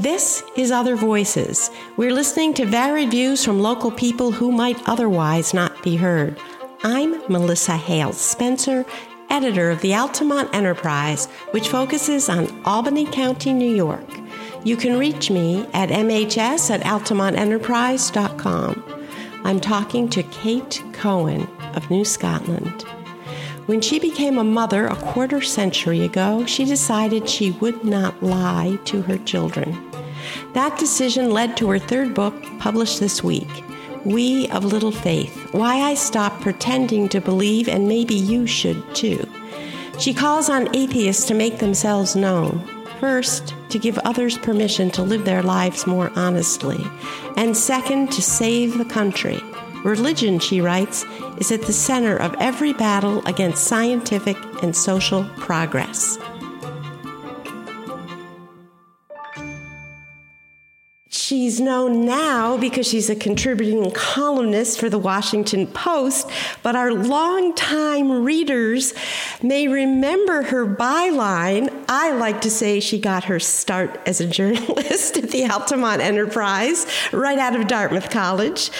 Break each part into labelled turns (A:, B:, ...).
A: This is Other Voices. We're listening to varied views from local people who might otherwise not be heard. I'm Melissa Hale Spencer, editor of the Altamont Enterprise, which focuses on Albany County, New York. You can reach me at mhs at altamontenterprise.com. I'm talking to Kate Cohen of New Scotland. When she became a mother a quarter century ago, she decided she would not lie to her children. That decision led to her third book, published this week We of Little Faith Why I Stopped Pretending to Believe, and Maybe You Should Too. She calls on atheists to make themselves known. First, to give others permission to live their lives more honestly, and second, to save the country. Religion, she writes, is at the center of every battle against scientific and social progress. She's known now because she's a contributing columnist for the Washington Post, but our longtime readers may remember her byline. I like to say she got her start as a journalist at the Altamont Enterprise right out of Dartmouth College.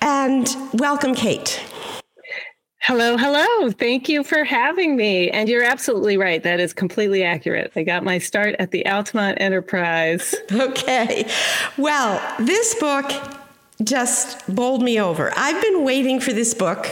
A: And welcome, Kate.
B: Hello, hello. Thank you for having me. And you're absolutely right. That is completely accurate. I got my start at the Altamont Enterprise.
A: Okay. Well, this book just bowled me over. I've been waiting for this book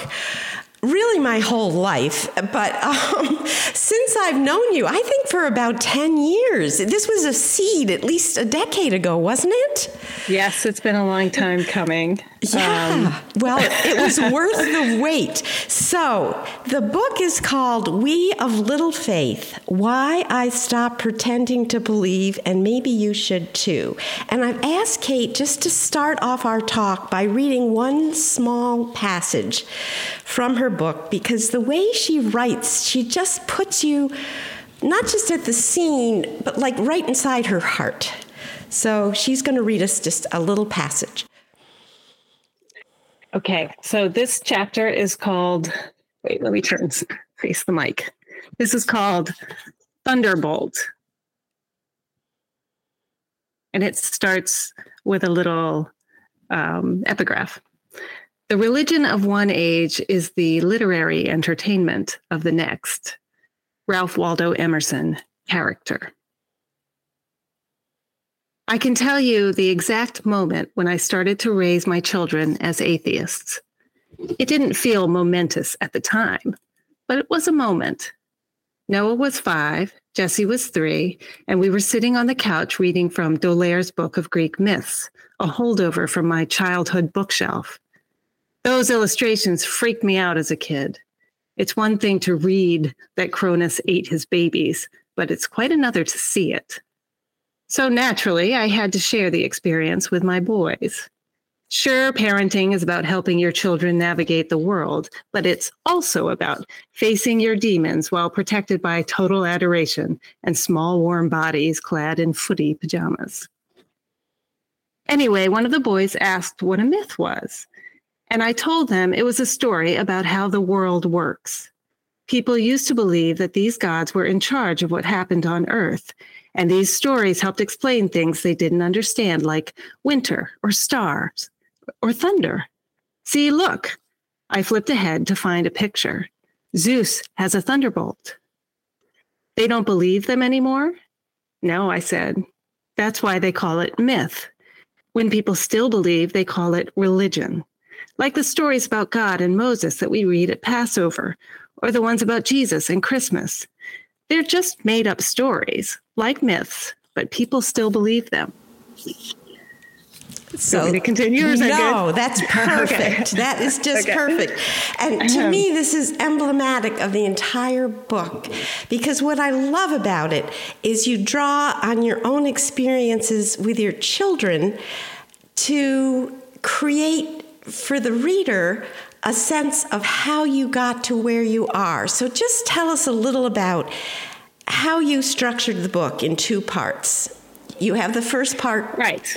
A: really my whole life. But um, since I've known you, I think for about 10 years, this was a seed at least a decade ago, wasn't it?
B: Yes, it's been a long time coming.
A: Yeah. Um, well, it was worth the wait. So the book is called We of Little Faith Why I Stopped Pretending to Believe, and Maybe You Should Too. And I've asked Kate just to start off our talk by reading one small passage from her book because the way she writes, she just puts you not just at the scene, but like right inside her heart. So she's going to read us just a little passage.
B: Okay, so this chapter is called, wait, let me turn, face the mic. This is called Thunderbolt. And it starts with a little um, epigraph. The religion of one age is the literary entertainment of the next. Ralph Waldo Emerson, character. I can tell you the exact moment when I started to raise my children as atheists. It didn't feel momentous at the time, but it was a moment. Noah was five, Jesse was three, and we were sitting on the couch reading from D'Aulaire's Book of Greek Myths, a holdover from my childhood bookshelf. Those illustrations freaked me out as a kid. It's one thing to read that Cronus ate his babies, but it's quite another to see it. So naturally, I had to share the experience with my boys. Sure, parenting is about helping your children navigate the world, but it's also about facing your demons while protected by total adoration and small warm bodies clad in footy pajamas. Anyway, one of the boys asked what a myth was. And I told them it was a story about how the world works. People used to believe that these gods were in charge of what happened on Earth, and these stories helped explain things they didn't understand, like winter or stars or thunder. See, look, I flipped ahead to find a picture. Zeus has a thunderbolt. They don't believe them anymore? No, I said. That's why they call it myth. When people still believe, they call it religion like the stories about God and Moses that we read at Passover, or the ones about Jesus and Christmas. They're just made up stories, like myths, but people still believe them. So to continue? Is
A: no, that that's perfect. okay. That is just okay. perfect. And to um, me, this is emblematic of the entire book because what I love about it is you draw on your own experiences with your children to create for the reader a sense of how you got to where you are. So just tell us a little about how you structured the book in two parts. You have the first part.
B: Right.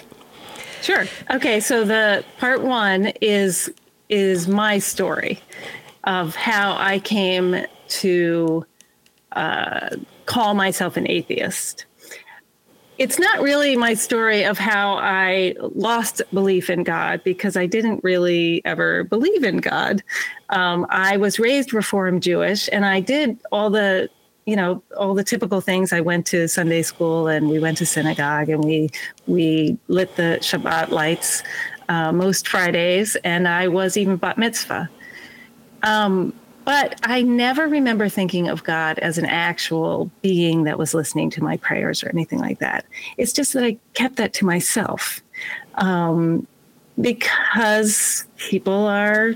B: Sure. Okay, so the part 1 is is my story of how I came to uh, call myself an atheist it's not really my story of how I lost belief in God because I didn't really ever believe in God. Um, I was raised Reform Jewish, and I did all the you know all the typical things i went to sunday school and we went to synagogue and we we lit the shabbat lights uh, most fridays and i was even bat mitzvah um, but I never remember thinking of God as an actual being that was listening to my prayers or anything like that. It's just that I kept that to myself um, because people are,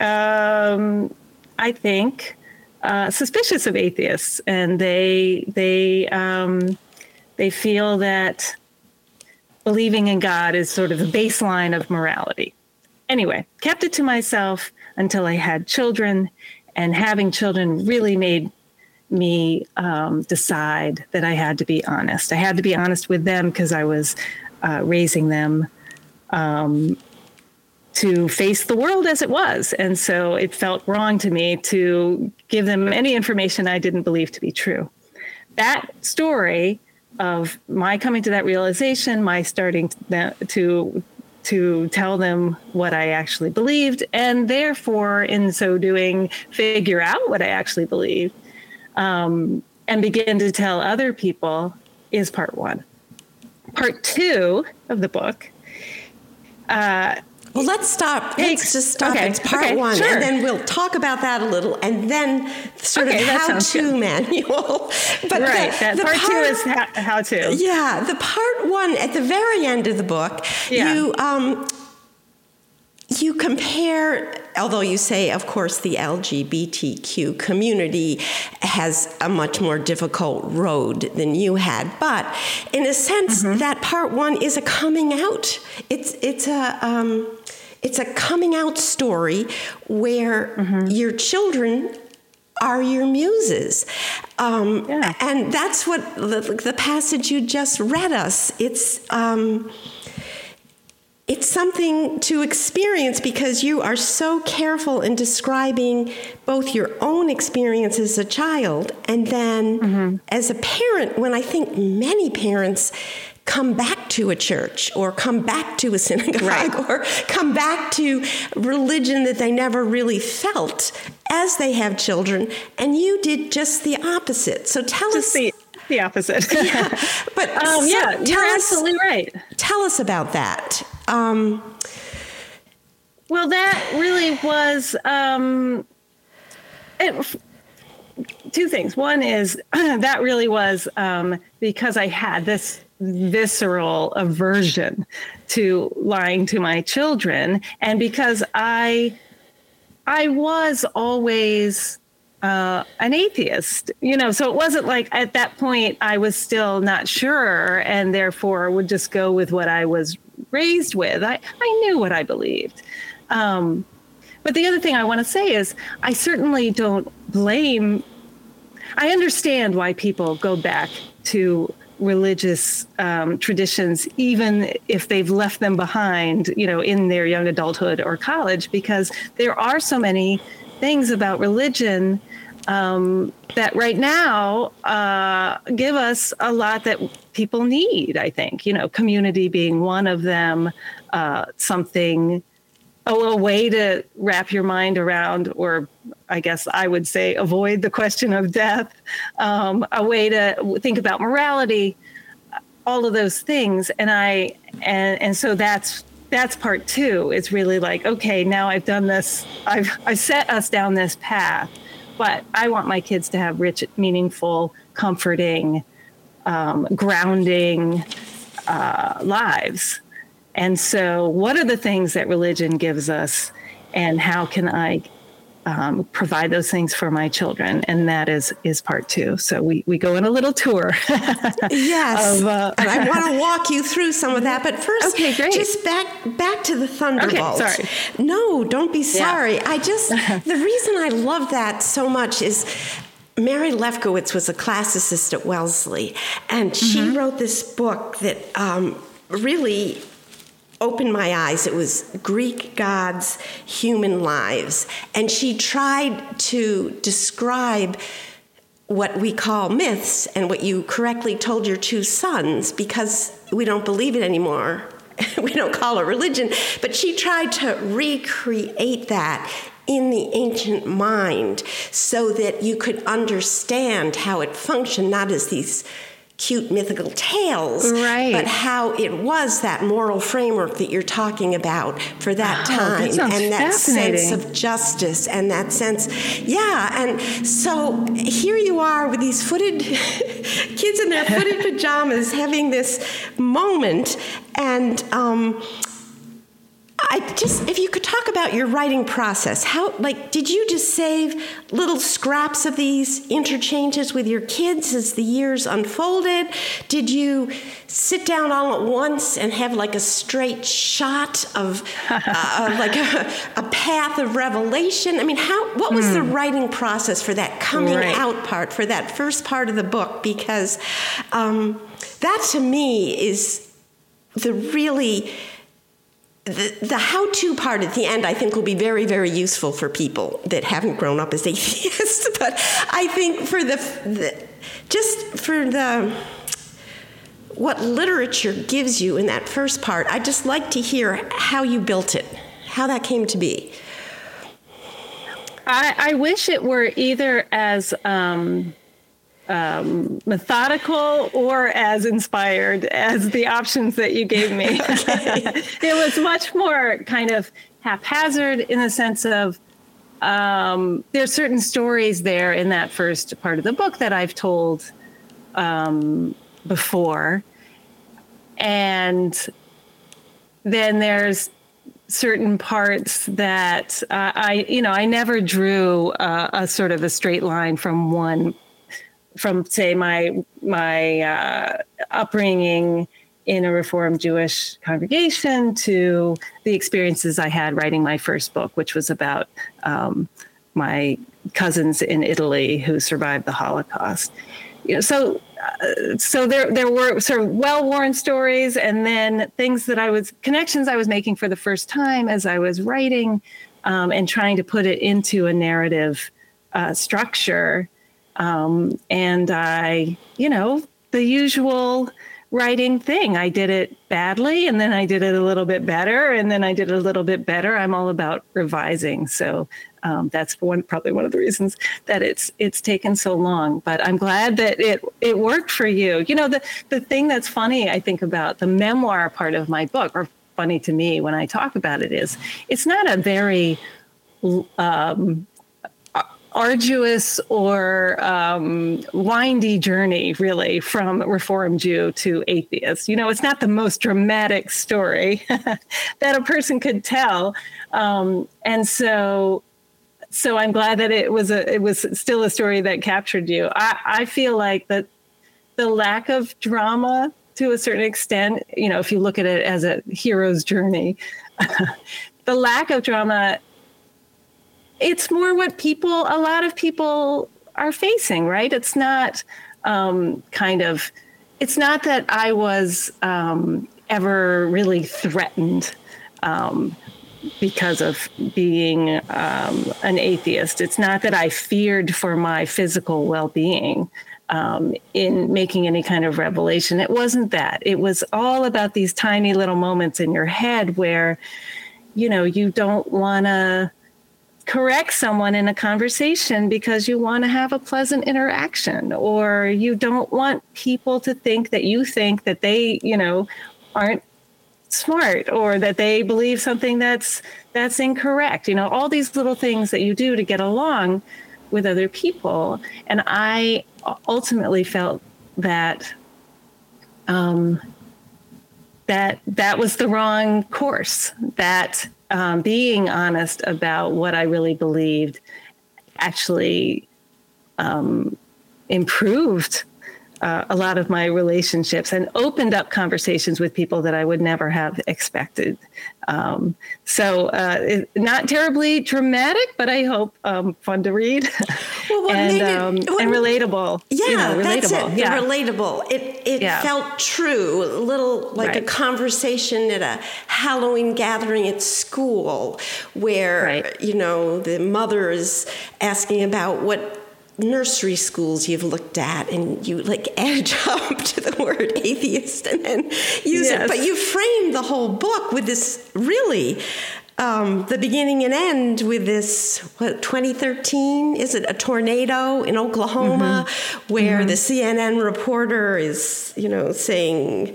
B: um, I think, uh, suspicious of atheists, and they they um, they feel that believing in God is sort of the baseline of morality. Anyway, kept it to myself until I had children, and having children really made me um, decide that I had to be honest. I had to be honest with them because I was uh, raising them um, to face the world as it was. And so it felt wrong to me to give them any information I didn't believe to be true. That story of my coming to that realization, my starting to, to to tell them what I actually believed, and therefore, in so doing, figure out what I actually believe um, and begin to tell other people is part one. Part two of the book
A: uh, well, let's stop. Let's just stop. Okay. It's part
B: okay.
A: one,
B: sure.
A: and then we'll talk about that a little, and then sort okay, of how-to manual.
B: But right, the, that the part, part, two is how, to.
A: Yeah, the part one at the very end of the book, yeah. you um, you compare, although you say, of course, the LGBTQ community has a much more difficult road than you had, but in a sense, mm-hmm. that part one is a coming out. It's it's a um, it's a coming out story where mm-hmm. your children are your muses. Um, yeah. And that's what the, the, passage you just read us. It's. Um, it's something to experience because you are so careful in describing both your own experience as a child and then mm-hmm. as a parent when i think many parents come back to a church or come back to a synagogue right. or come back to religion that they never really felt as they have children. And you did just the opposite. So tell
B: just
A: us
B: the, the opposite.
A: Yeah, but
B: um, so yeah you're us, absolutely right.
A: tell us about that. Um,
B: well, that really was um, it, two things. One is that really was um, because I had this visceral aversion to lying to my children, and because I I was always uh, an atheist, you know, so it wasn't like at that point I was still not sure and therefore would just go with what I was raised with. I, I knew what I believed. Um, but the other thing I want to say is I certainly don't blame, I understand why people go back to religious um, traditions, even if they've left them behind, you know, in their young adulthood or college, because there are so many things about religion um, that right now uh, give us a lot that people need. I think you know, community being one of them, uh, something, a, way to wrap your mind around, or I guess I would say, avoid the question of death. Um, a way to think about morality, all of those things, and I and and so that's that's part two. It's really like, okay, now I've done this. I've I've set us down this path but I want my kids to have rich, meaningful, comforting, um, grounding uh, lives. And so, what are the things that religion gives us, and how can I um, provide those things for my children, and that is is part two. So we we go on a little tour.
A: yes, of, uh, and I want to walk you through some of that. But first,
B: okay, great.
A: Just back back to the Thunderbolt.
B: Okay, sorry.
A: No, don't be sorry. Yeah. I just the reason I love that so much is. Mary Lefkowitz was a classicist at Wellesley, and she mm-hmm. wrote this book that um, really opened my eyes. It was Greek gods, human lives. And she tried to describe what we call myths and what you correctly told your two sons because we don't believe it anymore. we don't call it religion, but she tried to recreate that in the ancient mind so that you could understand how it functioned, not as these cute mythical tales,
B: right.
A: but how it was that moral framework that you're talking about for that
B: oh,
A: time
B: that
A: and that sense of justice and that sense yeah and so here you are with these footed kids in their footed pajamas having this moment and um, I just, if you could talk about your writing process, how, like, did you just save little scraps of these interchanges with your kids as the years unfolded? Did you sit down all at once and have like a straight shot of, uh, like a, a, path of revelation? I mean, how, what was hmm. the writing process for that coming right. out part, for that first part of the book? Because um, that to me is the really, the, the how to part at the end, I think, will be very, very useful for people that haven't grown up as atheists. but I think for the, the just for the what literature gives you in that first part, I'd just like to hear how you built it, how that came to be.
B: I, I wish it were either as um, um, methodical or as inspired as the options that you gave me. it was much more kind of haphazard in the sense of um, there's certain stories there in that first part of the book that I've told um, before. And then there's certain parts that uh, I, you know, I never drew uh, a sort of a straight line from one from say my my uh, upbringing in a Reformed Jewish congregation to the experiences I had writing my first book, which was about um, my cousins in Italy who survived the Holocaust. You know, so uh, so there there were sort of well-worn stories, and then things that I was connections I was making for the first time as I was writing, um, and trying to put it into a narrative uh, structure um, and I, you know, the usual writing thing. I did it badly and then I did it a little bit better and then I did it a little bit better. I'm all about revising. So um, that's one probably one of the reasons that it's it's taken so long. But I'm glad that it it worked for you. You know, the the thing that's funny I think about the memoir part of my book, or funny to me when I talk about it, is it's not a very um, arduous or um, windy journey, really, from Reform Jew to atheist. You know, it's not the most dramatic story that a person could tell, um, and so. So I'm glad that it was a it was still a story that captured you. I, I feel like that the lack of drama to a certain extent, you know, if you look at it as a hero's journey, the lack of drama it's more what people, a lot of people are facing, right? It's not um, kind of, it's not that I was um, ever really threatened um, because of being um, an atheist. It's not that I feared for my physical well being. Um, in making any kind of revelation. It wasn't that. It was all about these tiny little moments in your head where, you know, you don't want to correct someone in a conversation because you want to have a pleasant interaction or you don't want people to think that you think that they you know aren't smart or that they believe something that's that's incorrect. You know all these little things that you do to get along with other people. And i ultimately felt that um that that was the wrong course that um, being honest about what I really believed actually um, improved uh, a lot of my relationships and opened up conversations with people that I would never have expected. Um, so, uh, it, not terribly dramatic, but I hope um, fun to read well, and, it, um, and relatable.
A: Yeah,
B: you know,
A: relatable. that's it. Yeah. Relatable. It it yeah. felt true. A little like right. a conversation at a Halloween gathering at school, where right. you know the mother is asking about what nursery schools you've looked at and you like edge up to the word atheist and then use yes. it but you frame the whole book with this really um, the beginning and end with this what 2013 is it a tornado in Oklahoma mm-hmm. where mm-hmm. the CNN reporter is you know saying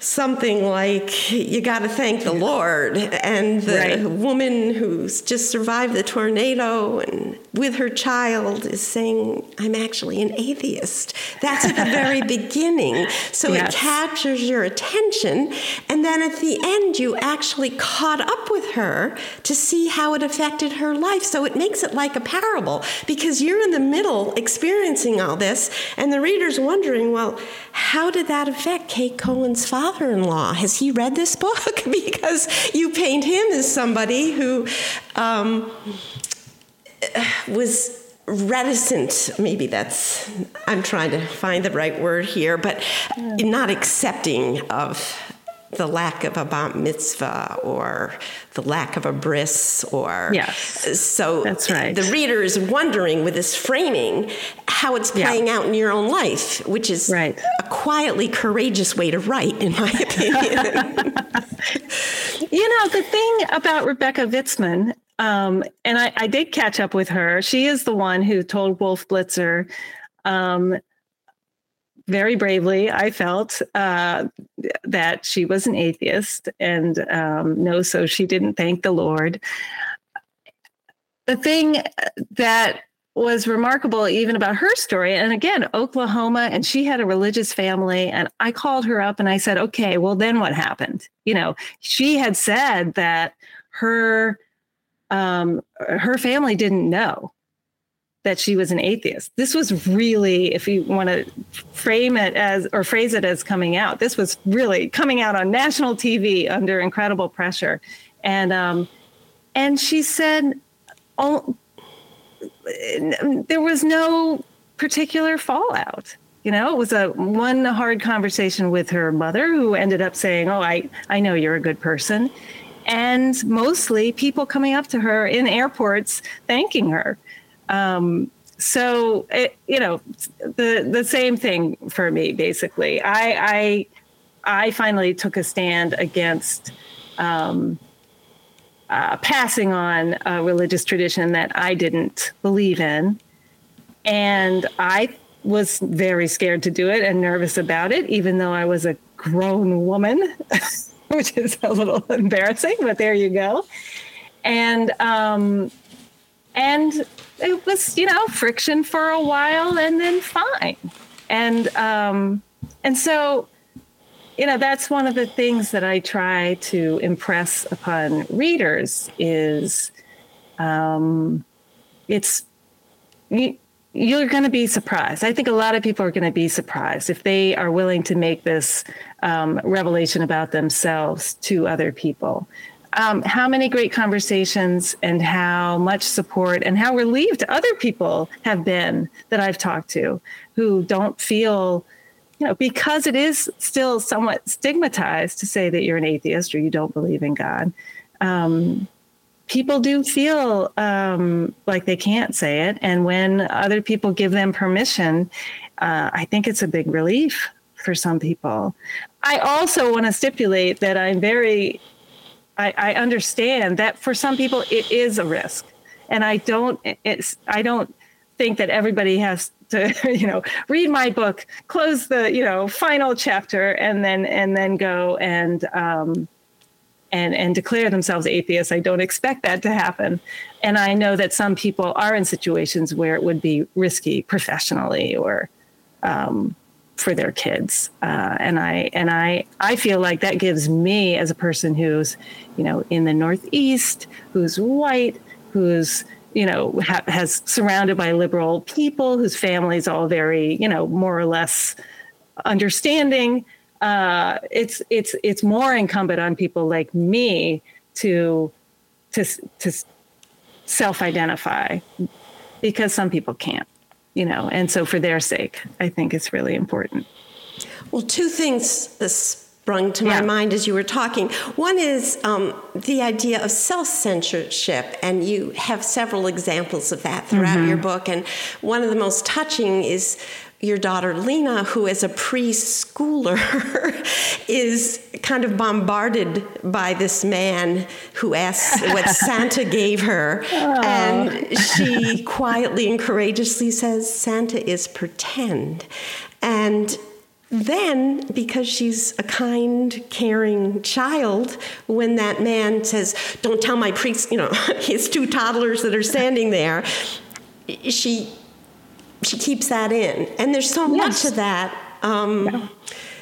A: something like you got to thank the lord and the right. woman who's just survived the tornado and with her child is saying i'm actually an atheist that's at the very beginning so yes. it captures your attention and then at the end you actually caught up with her to see how it affected her life so it makes it like a parable because you're in the middle experiencing all this and the reader's wondering well how did that affect kate cohen's father in law. Has he read this book? because you paint him as somebody who um, was reticent maybe that's i'm trying to find the right word here but not accepting of the lack of a bat mitzvah or the lack of a bris or
B: yes
A: so
B: that's right
A: the reader is wondering with this framing how it's playing yeah. out in your own life which is
B: right.
A: a quietly courageous way to write in my opinion
B: you know the thing about rebecca vitsmun um, and I, I, did catch up with her she is the one who told wolf blitzer um, very bravely, I felt uh, that she was an atheist, and um, no, so she didn't thank the Lord. The thing that was remarkable even about her story and again oklahoma and she had a religious family and i called her up and i said okay well then what happened you know she had said that her um, her family didn't know that she was an atheist. This was really, if you want to frame it as or phrase it as coming out, this was really coming out on national TV under incredible pressure. And um, and she said, oh, there was no particular fallout. You know, it was a one hard conversation with her mother who ended up saying, "Oh, I I know you're a good person." And mostly people coming up to her in airports thanking her um, so it, you know, the the same thing for me. Basically, I I, I finally took a stand against. Um, uh, passing on a religious tradition that I didn't believe in. And I was very scared to do it and nervous about it, even though I was a grown woman, which is a little embarrassing, but there you go. And um, and it was you know friction for a while and then fine and um and so you know that's one of the things that i try to impress upon readers is um it's you, you're going to be surprised. I think a lot of people are going to be surprised if they are willing to make this um, revelation about themselves to other people um, how many great conversations and how much support and how relieved other people have been that I've talked to who don't feel, you know, because it is still somewhat stigmatized to say that you're an atheist or you don't believe in God. Um, people do feel um, like they can't say it. And when other people give them permission, uh, I think it's a big relief for some people. I also want to stipulate that I'm very I, I understand that for some people it is a risk, and I don't. It's I don't think that everybody has to you know read my book close the you know final chapter and then and then go and um and and declare themselves atheists i don't expect that to happen and i know that some people are in situations where it would be risky professionally or um for their kids. Uh, and i and i i feel like that gives me as a person who's you know in the northeast who's white who's you know ha- has surrounded by liberal people whose families all very you know more or less understanding. Uh, it's it's it's more incumbent on people like me to to to self-identify because some people can't you know, and so for their sake, I think it's really important.
A: Well, two things sprung to my mind as you were talking. One is um, the idea of self censorship, and you have several examples of that throughout mm-hmm. your book. And one of the most touching is your daughter Lena, who is a preschooler is kind of bombarded by this man who asks what Santa gave her. Oh. And she quietly and courageously says, Santa is pretend. And then, because she's a kind, caring child, when that man says, Don't tell my priest, you know, his two toddlers that are standing there, she she keeps that in. And there's so yes. much of that um, yeah.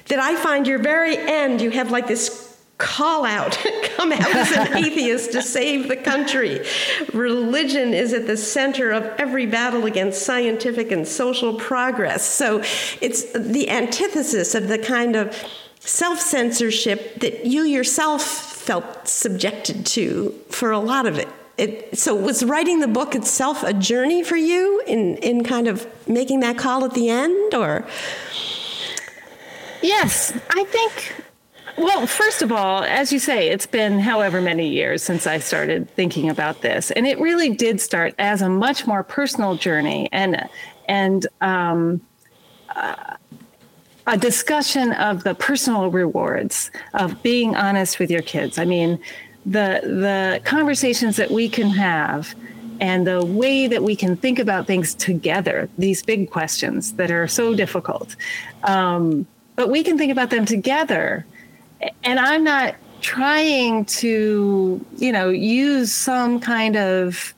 A: that I find your very end, you have like this call out, come out as an atheist to save the country. Religion is at the center of every battle against scientific and social progress. So it's the antithesis of the kind of self censorship that you yourself felt subjected to for a lot of it. It, so was writing the book itself a journey for you in, in kind of making that call at the end or?
B: Yes i think well first of all as you say it's been however many years since i started thinking about this and it really did start as a much more personal journey and and um, uh, a discussion of the personal rewards of being honest with your kids. I mean the the conversations that we can have and the way that we can think about things together these big questions that are so difficult. Um, but we can think about them together. And i'm not trying to you know use some kind of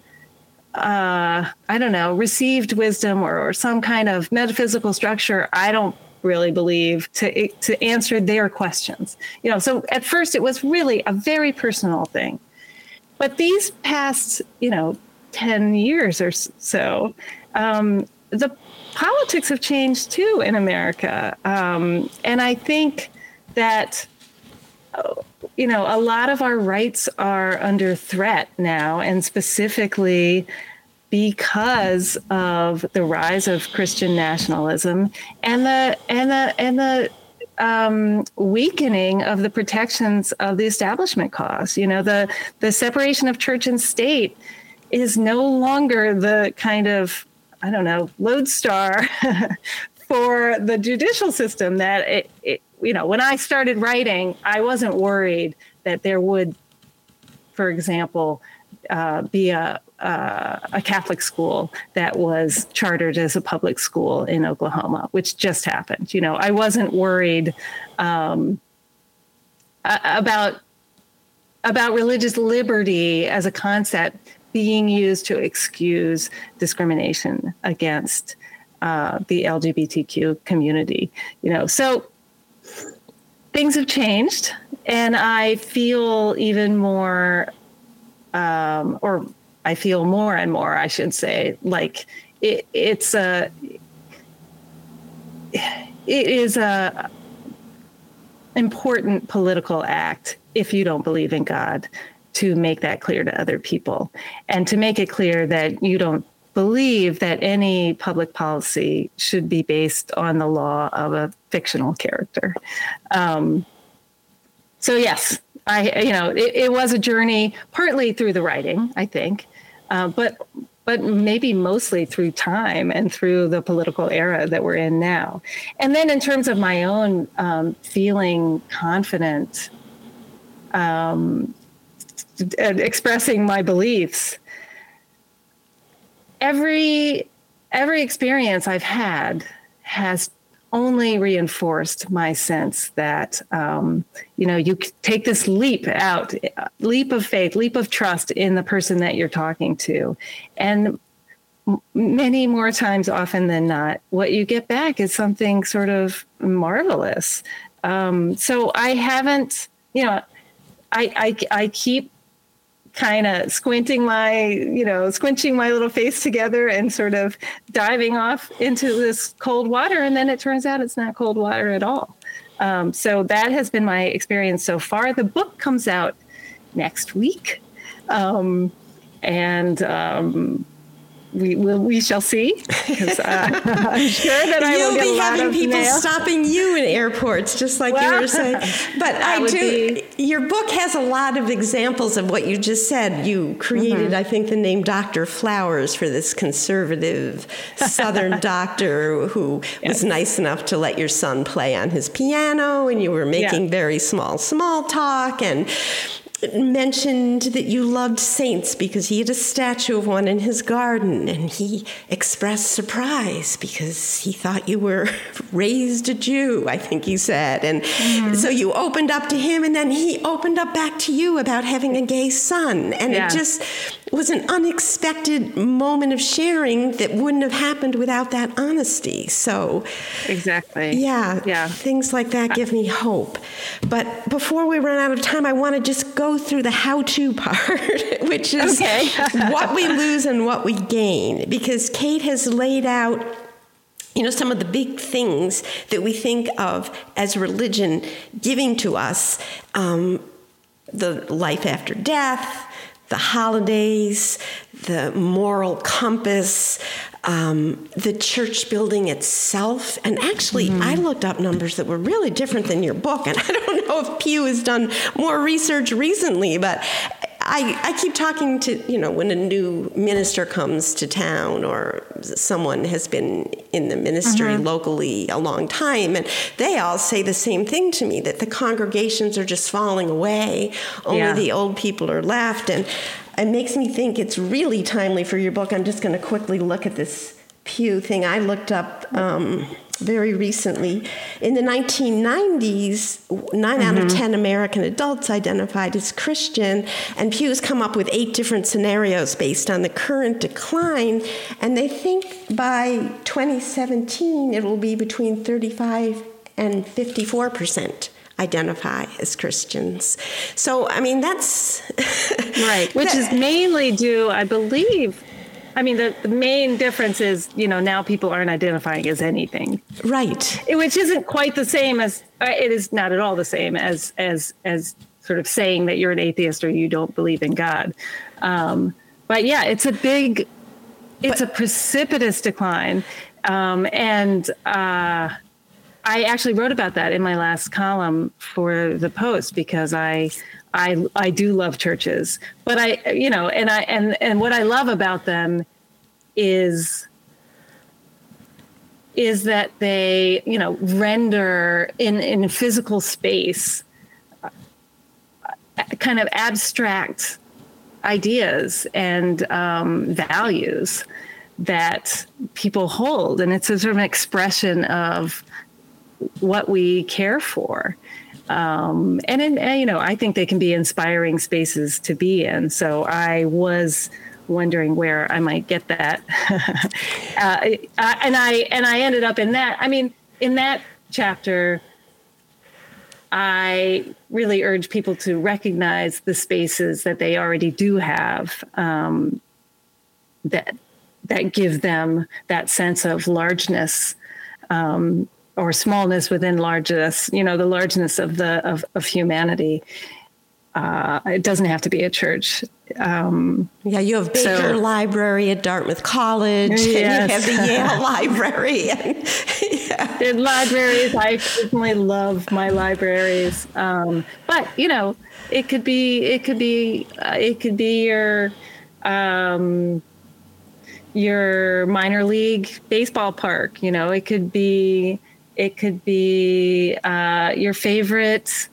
B: uh, i don't know received wisdom or, or some kind of metaphysical structure. I don't really believe to to answer their questions. You know, so at first it was really a very personal thing. But these past, you know, 10 years or so, um, the politics have changed too in America. Um, and I think that, you know, a lot of our rights are under threat now, and specifically because of the rise of Christian nationalism and the and the and the um, weakening of the protections of the establishment clause. You know, the the separation of church and state is no longer the kind of I don't know lodestar for the judicial system that it, it you know when I started writing, I wasn't worried that there would, for example, uh, be a uh, a Catholic school that was chartered as a public school in Oklahoma, which just happened. You know, I wasn't worried um, about about religious liberty as a concept being used to excuse discrimination against uh, the LGBTQ community. You know, so things have changed, and I feel even more, um, or I feel more and more, I should say, like it, it's a, it is a important political act if you don't believe in God to make that clear to other people and to make it clear that you don't believe that any public policy should be based on the law of a fictional character. Um, so yes, I you know it, it, was a journey partly through the writing, I think, uh, but but maybe mostly through time and through the political era that we're in now. And then in terms of my own um, feeling confident, um, expressing my beliefs, every every experience I've had has only reinforced my sense that um, you know you take this leap out leap of faith leap of trust in the person that you're talking to. And many more times often than not what you get back is something sort of marvelous. Um, so i haven't you know I, I, I keep kind of squinting my, you know, squinching my little face together and sort of diving off into this cold water. And then it turns out it's not cold water at all. Um, so that has been my experience so far. The book comes out next week. Um, and um, we will we shall see. Uh, I'm sure that I
A: You'll
B: will
A: be having people
B: mail.
A: stopping you in airports, just like well, you were saying. But I do. Be... Your book has a lot of examples of what you just said. You created, mm-hmm. I think, the name Doctor Flowers for this conservative Southern doctor who yes. was nice enough to let your son play on his piano, and you were making yeah. very small small talk and mentioned that you loved saints because he had a statue of one in his garden and he expressed surprise because he thought you were raised a Jew, I think he said. And mm-hmm. so you opened up to him and then he opened up back to you about having a gay son. And yeah. it just was an unexpected moment of sharing that wouldn't have happened without that honesty. So
B: Exactly.
A: Yeah. Yeah. Things like that give me hope. But before we run out of time, I want to just go through the how to part, which is okay. what we lose and what we gain. Because Kate has laid out you know, some of the big things that we think of as religion giving to us um, the life after death, the holidays, the moral compass, um, the church building itself. And actually, mm-hmm. I looked up numbers that were really different than your book. And I don't know if Pew has done more research recently, but I, I keep talking to, you know, when a new minister comes to town or someone has been in the ministry mm-hmm. locally a long time, and they all say the same thing to me that the congregations are just falling away, only yeah. the old people are left. And it makes me think it's really timely for your book. I'm just going to quickly look at this Pew thing. I looked up um, very recently. In the 1990s, 9 mm-hmm. out of mm-hmm. 10 American adults identified as Christian, and Pew's come up with eight different scenarios based on the current decline. And they think by 2017, it will be between 35 and 54 percent identify as Christians. So, I mean, that's
B: right, which is mainly due, I believe. I mean, the, the main difference is, you know, now people aren't identifying as anything,
A: right?
B: Which isn't quite the same as uh, it is not at all the same as as as sort of saying that you're an atheist or you don't believe in God. Um, but yeah, it's a big, it's but, a precipitous decline, um, and. Uh, I actually wrote about that in my last column for the Post because I I I do love churches, but I you know and I and and what I love about them is is that they you know render in in physical space uh, kind of abstract ideas and um, values that people hold. And it's a sort of an expression of what we care for. Um, and, in, and, you know, I think they can be inspiring spaces to be in. So I was wondering where I might get that, uh, and I and I ended up in that. I mean, in that chapter, I really urge people to recognize the spaces that they already do have um, that that give them that sense of largeness um, or smallness within largeness, you know, the largeness of the of, of humanity. Uh, it doesn't have to be a church. Um,
A: yeah, you have Baker so, Library at Dartmouth College, yes. and you have the Yale Library.
B: Yeah. Libraries, I personally love my libraries, um, but you know, it could be, it could be, uh, it could be your um, your minor league baseball park. You know, it could be it could be uh, your favorite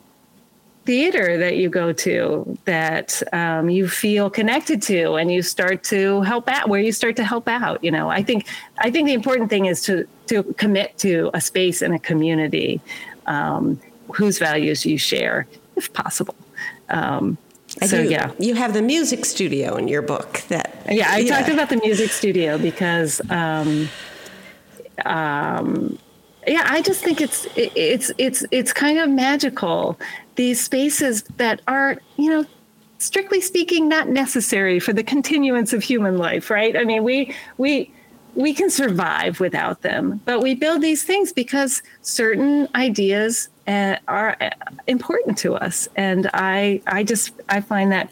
B: theater that you go to that um, you feel connected to and you start to help out where you start to help out you know i think i think the important thing is to to commit to a space and a community um, whose values you share if possible um, so
A: do.
B: yeah
A: you have the music studio in your book that
B: yeah i yeah. talked about the music studio because um, um, yeah i just think it's it's it's it's kind of magical. These spaces that are you know strictly speaking not necessary for the continuance of human life right? I mean we we we can survive without them but we build these things because certain ideas uh, are uh, important to us. And i i just i find that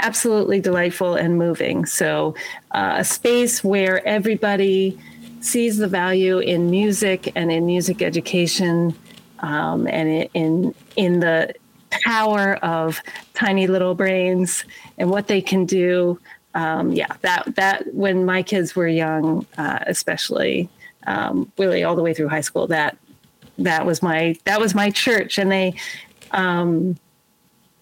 B: absolutely delightful and moving. So, uh, a space where everybody sees the value in music and in music education um, and in in the power of tiny little brains and what they can do. Um, yeah, that that when my kids were young, uh, especially um, really all the way through high school, that that was my that was my church, and they um,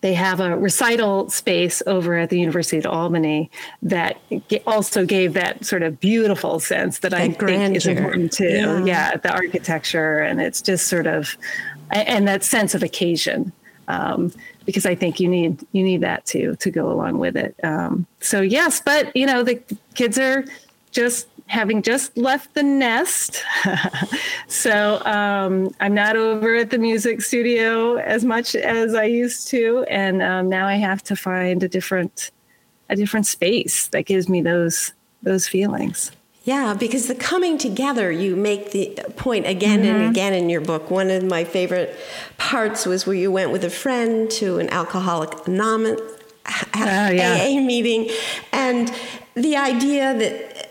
B: they have a recital space over at the University of Albany that also gave that sort of beautiful sense that, that I grandeur. think is important too. Yeah. yeah. the architecture and it's just sort of and that sense of occasion. Um, because I think you need you need that too to go along with it. Um, so yes, but you know the kids are just having just left the nest. so um, I'm not over at the music studio as much as I used to, and um, now I have to find a different a different space that gives me those those feelings.
A: Yeah, because the coming together, you make the point again mm-hmm. and again in your book. One of my favorite parts was where you went with a friend to an alcoholic anonymous uh, yeah. AA meeting, and the idea that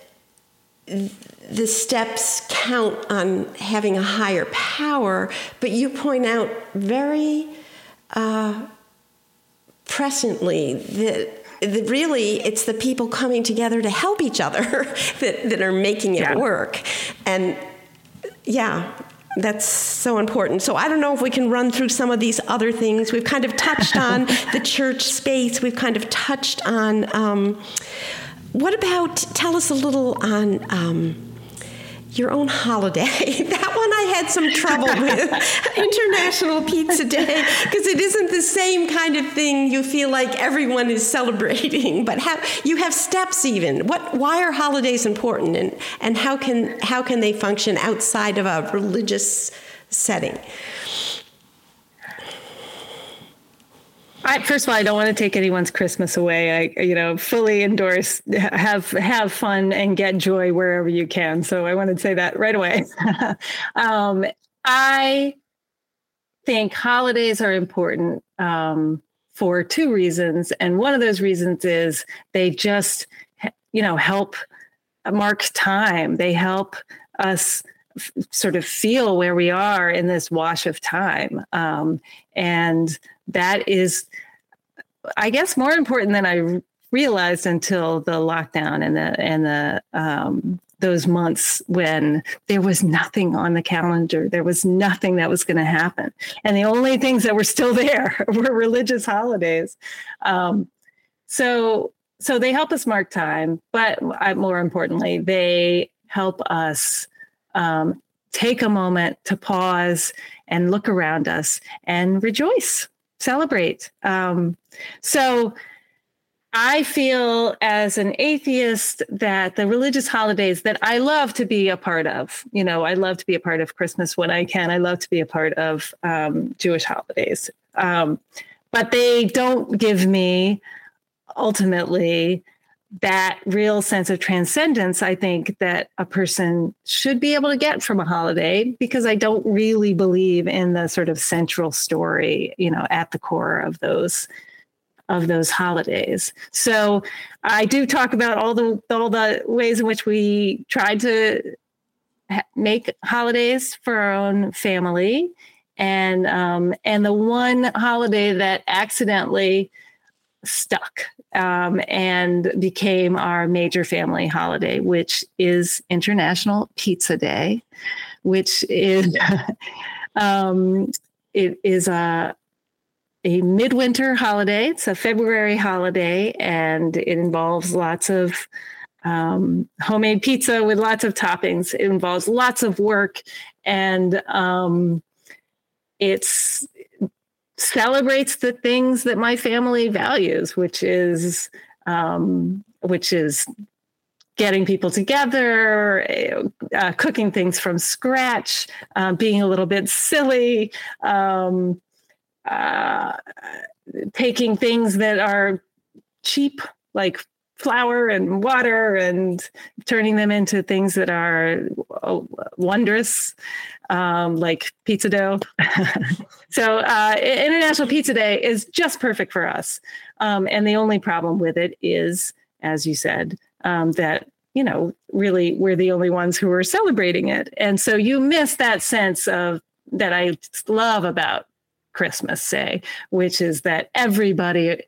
A: the steps count on having a higher power, but you point out very uh, presently that, that, really it's the people coming together to help each other that, that are making it yeah. work. And yeah, that's so important. So I don't know if we can run through some of these other things. We've kind of touched on the church space. We've kind of touched on um, what about, tell us a little on um, your own holiday. that one I had some trouble with, International Pizza Day, because it isn't the same kind of thing you feel like everyone is celebrating, but have, you have steps even. What, why are holidays important and, and how, can, how can they function outside of a religious setting?
B: I, first of all, I don't want to take anyone's Christmas away. I, you know, fully endorse have have fun and get joy wherever you can. So I want to say that right away. um, I think holidays are important um, for two reasons, and one of those reasons is they just, you know, help mark time. They help us f- sort of feel where we are in this wash of time, um, and that is, I guess, more important than I realized until the lockdown and the and the um, those months when there was nothing on the calendar. There was nothing that was going to happen, and the only things that were still there were religious holidays. Um, so so they help us mark time, but more importantly, they help us um, take a moment to pause and look around us and rejoice celebrate. Um, so I feel as an atheist that the religious holidays that I love to be a part of, you know, I love to be a part of Christmas when I can. I love to be a part of um, Jewish holidays. Um, but they don't give me ultimately that real sense of transcendence, I think that a person should be able to get from a holiday because I don't really believe in the sort of central story, you know, at the core of those of those holidays. So I do talk about all the all the ways in which we try to make holidays for our own family, and um, and the one holiday that accidentally stuck um, and became our major family holiday, which is International Pizza Day, which is um, it is a a midwinter holiday. It's a February holiday, and it involves lots of um, homemade pizza with lots of toppings. It involves lots of work, and um, it's celebrates the things that my family values, which is um, which is getting people together, uh, cooking things from scratch, uh, being a little bit silly, um, uh, taking things that are cheap, like flour and water and turning them into things that are oh, wondrous, um, like pizza dough. so, uh, International Pizza Day is just perfect for us. Um, and the only problem with it is, as you said, um, that you know, really we're the only ones who are celebrating it. And so you miss that sense of that I love about Christmas, say, which is that everybody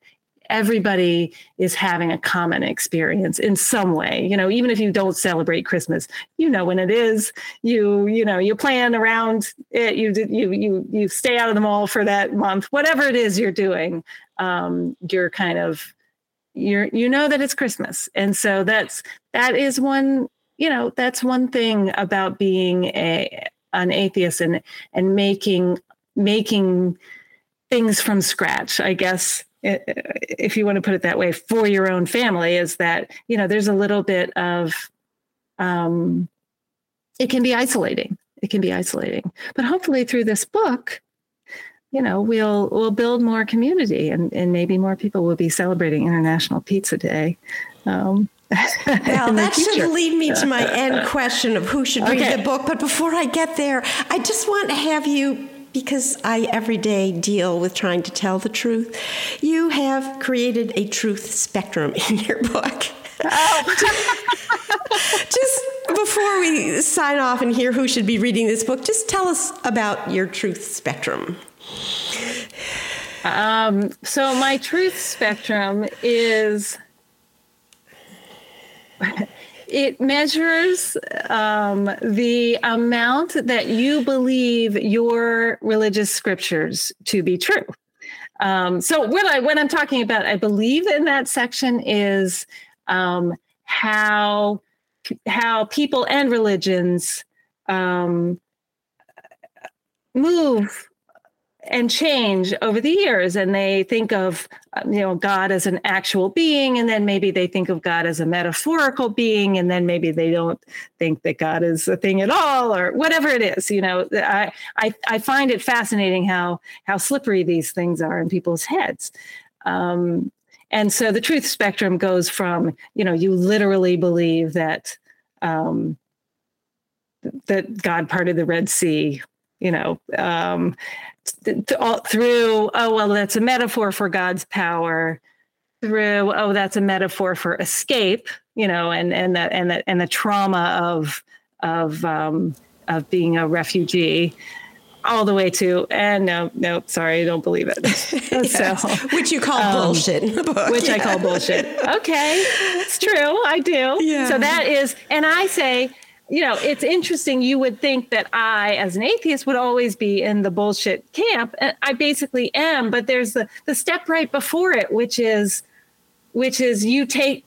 B: everybody is having a common experience in some way. You know even if you don't celebrate christmas you know when it is. You you know you plan around it. You you you you stay out of the mall for that month. Whatever it is you're doing um, you're kind of you're you know that it's christmas. And so that's that is one you know that's one thing about being a an atheist and and making making things from scratch i guess if you want to put it that way for your own family is that you know there's a little bit of um it can be isolating. It can be isolating. But hopefully through this book you know we'll we'll build more community and and maybe more people will be celebrating international pizza day um,
A: well, that should lead me to my end question of who should read the book. But before I get there, I just want to have you, because I every day deal with trying to tell the truth, you have created a truth spectrum in your book. Oh. just before we sign off and hear who should be reading this book, just tell us about your truth spectrum.
B: Um, so, my truth spectrum is it measures um, the amount that you believe your religious scriptures to be true. Um, so what I what I'm talking about, I believe in that section is um, how how people and religions um, move and change over the years and they think of you know god as an actual being and then maybe they think of god as a metaphorical being and then maybe they don't think that god is a thing at all or whatever it is you know. I i, I find it fascinating how how slippery these things are in people's heads. Um, and so the truth spectrum goes from you know you literally believe that um, that god parted the red sea you know um, through oh well that's a metaphor for god's power through oh that's a metaphor for escape you know and and the and the and the trauma of of um of being a refugee all the way to and no no sorry i don't believe it
A: yes. so which you call um, bullshit
B: which yeah. i call bullshit okay it's true i do yeah. so that is and i say you know, it's interesting. You would think that I, as an atheist, would always be in the bullshit camp. And I basically am, but there's the, the step right before it, which is which is you take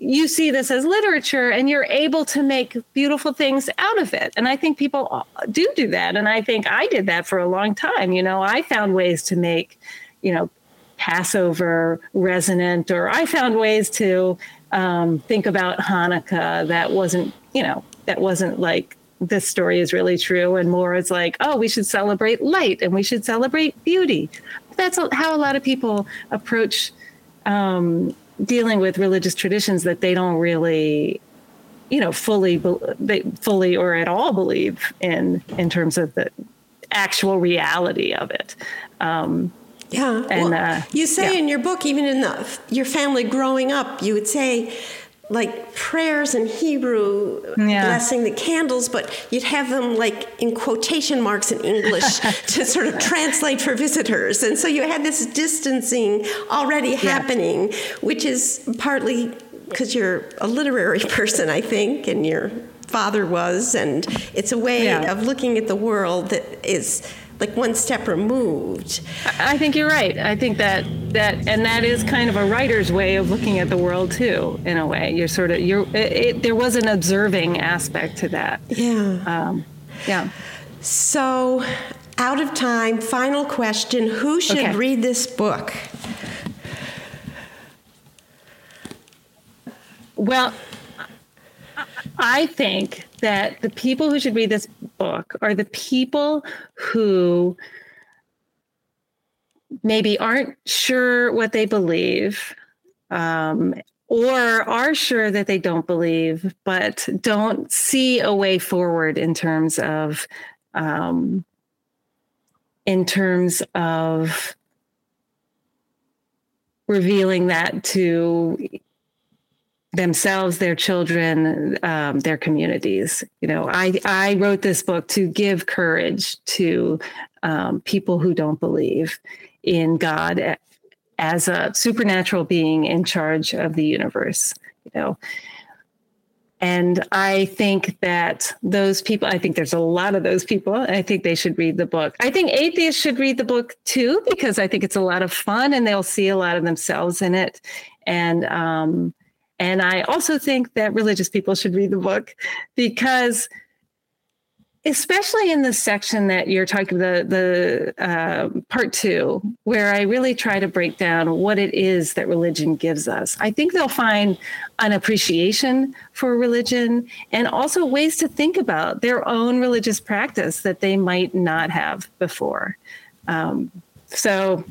B: you see this as literature and you're able to make beautiful things out of it and i think people do do that and i think i did that for a long time you know i found ways to make you know passover resonant or i found ways to um, think about hanukkah that wasn't you know that wasn't like this story is really true and more is like oh we should celebrate light and we should celebrate beauty that's how a lot of people approach um, dealing with religious traditions that they don't really you know fully they fully or at all believe in in terms of the actual reality of it um,
A: yeah and well, uh, you say yeah. in your book even in the, your family growing up you would say like prayers in Hebrew, yeah. blessing the candles, but you'd have them like in quotation marks in English to sort of translate for visitors. And so you had this distancing already happening, yeah. which is partly because you're a literary person, I think, and your father was. And it's a way yeah. of looking at the world that is like one step removed.
B: I think you're right. I think that that and that is kind of a writer's way of looking at the world too. In a way, you're sort of you're. It, it, there was an observing aspect to that.
A: Yeah. Um,
B: yeah.
A: So, out of time. Final question: Who should okay. read this book?
B: Well, I think that the people who should read this book are the people who maybe aren't sure what they believe um, or are sure that they don't believe, but don't see a way forward in terms of um, in terms of revealing that to themselves, their children, um, their communities. You know, I I wrote this book to give courage to um, people who don't believe in God as a supernatural being in charge of the universe, you know. And I think that those people, I think there's a lot of those people. I think they should read the book. I think atheists should read the book too, because I think it's a lot of fun and they'll see a lot of themselves in it. And, um, and I also think that religious people should read the book because especially in the section that you're talking the the uh, part two where i really try to break down what it is that religion gives us i think they'll find an appreciation for religion and also ways to think about their own religious practice that they might not have before. Um, so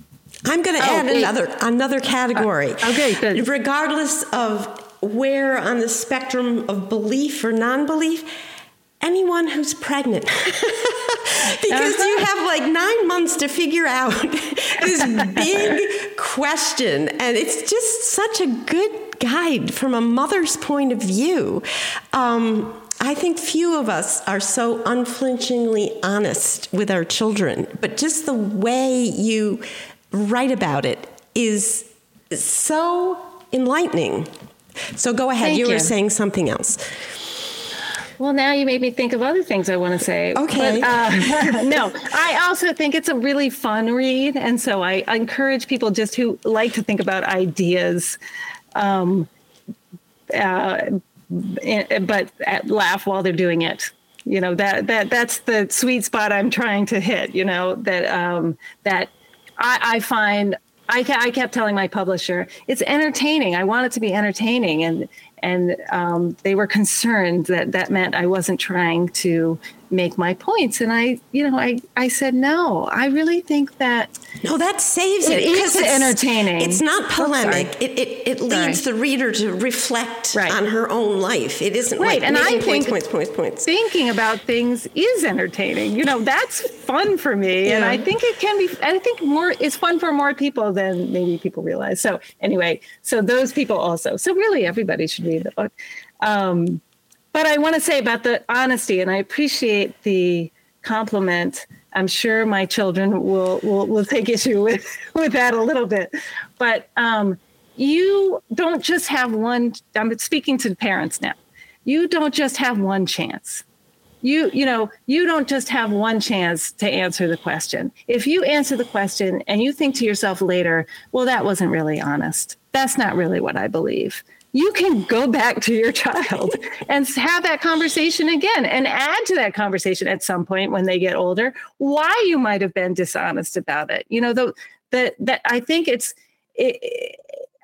A: i'm going to oh, add another another category
B: uh, okay good.
A: regardless of where on the spectrum of belief or non-belief anyone who's pregnant because uh-huh. you have like nine months to figure out this big question and it's just such a good guide from a mother's point of view um, I think few of us are so unflinchingly honest with our children, but just the way you write about it is so enlightening. So go ahead. You, you were saying something else.
B: Well, now you made me think of other things I want to say.
A: Okay. But,
B: uh, no, I also think it's a really fun read. And so I, I encourage people just who like to think about ideas, um, uh, but laugh while they're doing it. You know, that, that that's the sweet spot I'm trying to hit, you know, that, um, that I, I find I, I, kept telling my publisher it's entertaining. I want it to be entertaining, and and um, they were concerned that that meant I wasn't trying to make my points. And I, you know, I, I said, no, I really think that.
A: No, that saves it.
B: It is it's, entertaining.
A: It's not polemic. Oh, it, it, it leads sorry. the reader to reflect right. on her own life. It isn't right. like and I points, points, points, points.
B: Thinking about things is entertaining. You know, that's fun for me. Yeah. And I think it can be, I think more, it's fun for more people than maybe people realize. So anyway, so those people also. So really everybody should read the book. Um, but I want to say about the honesty, and I appreciate the compliment. I'm sure my children will will, will take issue with with that a little bit, but um, you don't just have one. I'm speaking to the parents now. You don't just have one chance. You you know you don't just have one chance to answer the question. If you answer the question and you think to yourself later, well, that wasn't really honest. That's not really what I believe you can go back to your child and have that conversation again and add to that conversation at some point when they get older why you might have been dishonest about it you know the, that that i think it's it,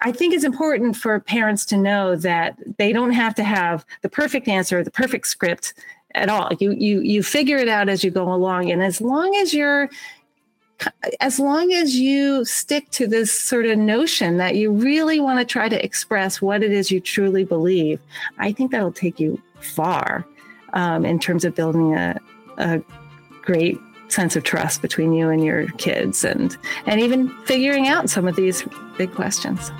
B: I think it's important for parents to know that they don't have to have the perfect answer, the perfect script at all. You you you figure it out as you go along, and as long as you're as long as you stick to this sort of notion that you really want to try to express what it is you truly believe, I think that'll take you far um, in terms of building a, a great sense of trust between you and your kids and and even figuring out some of these big questions.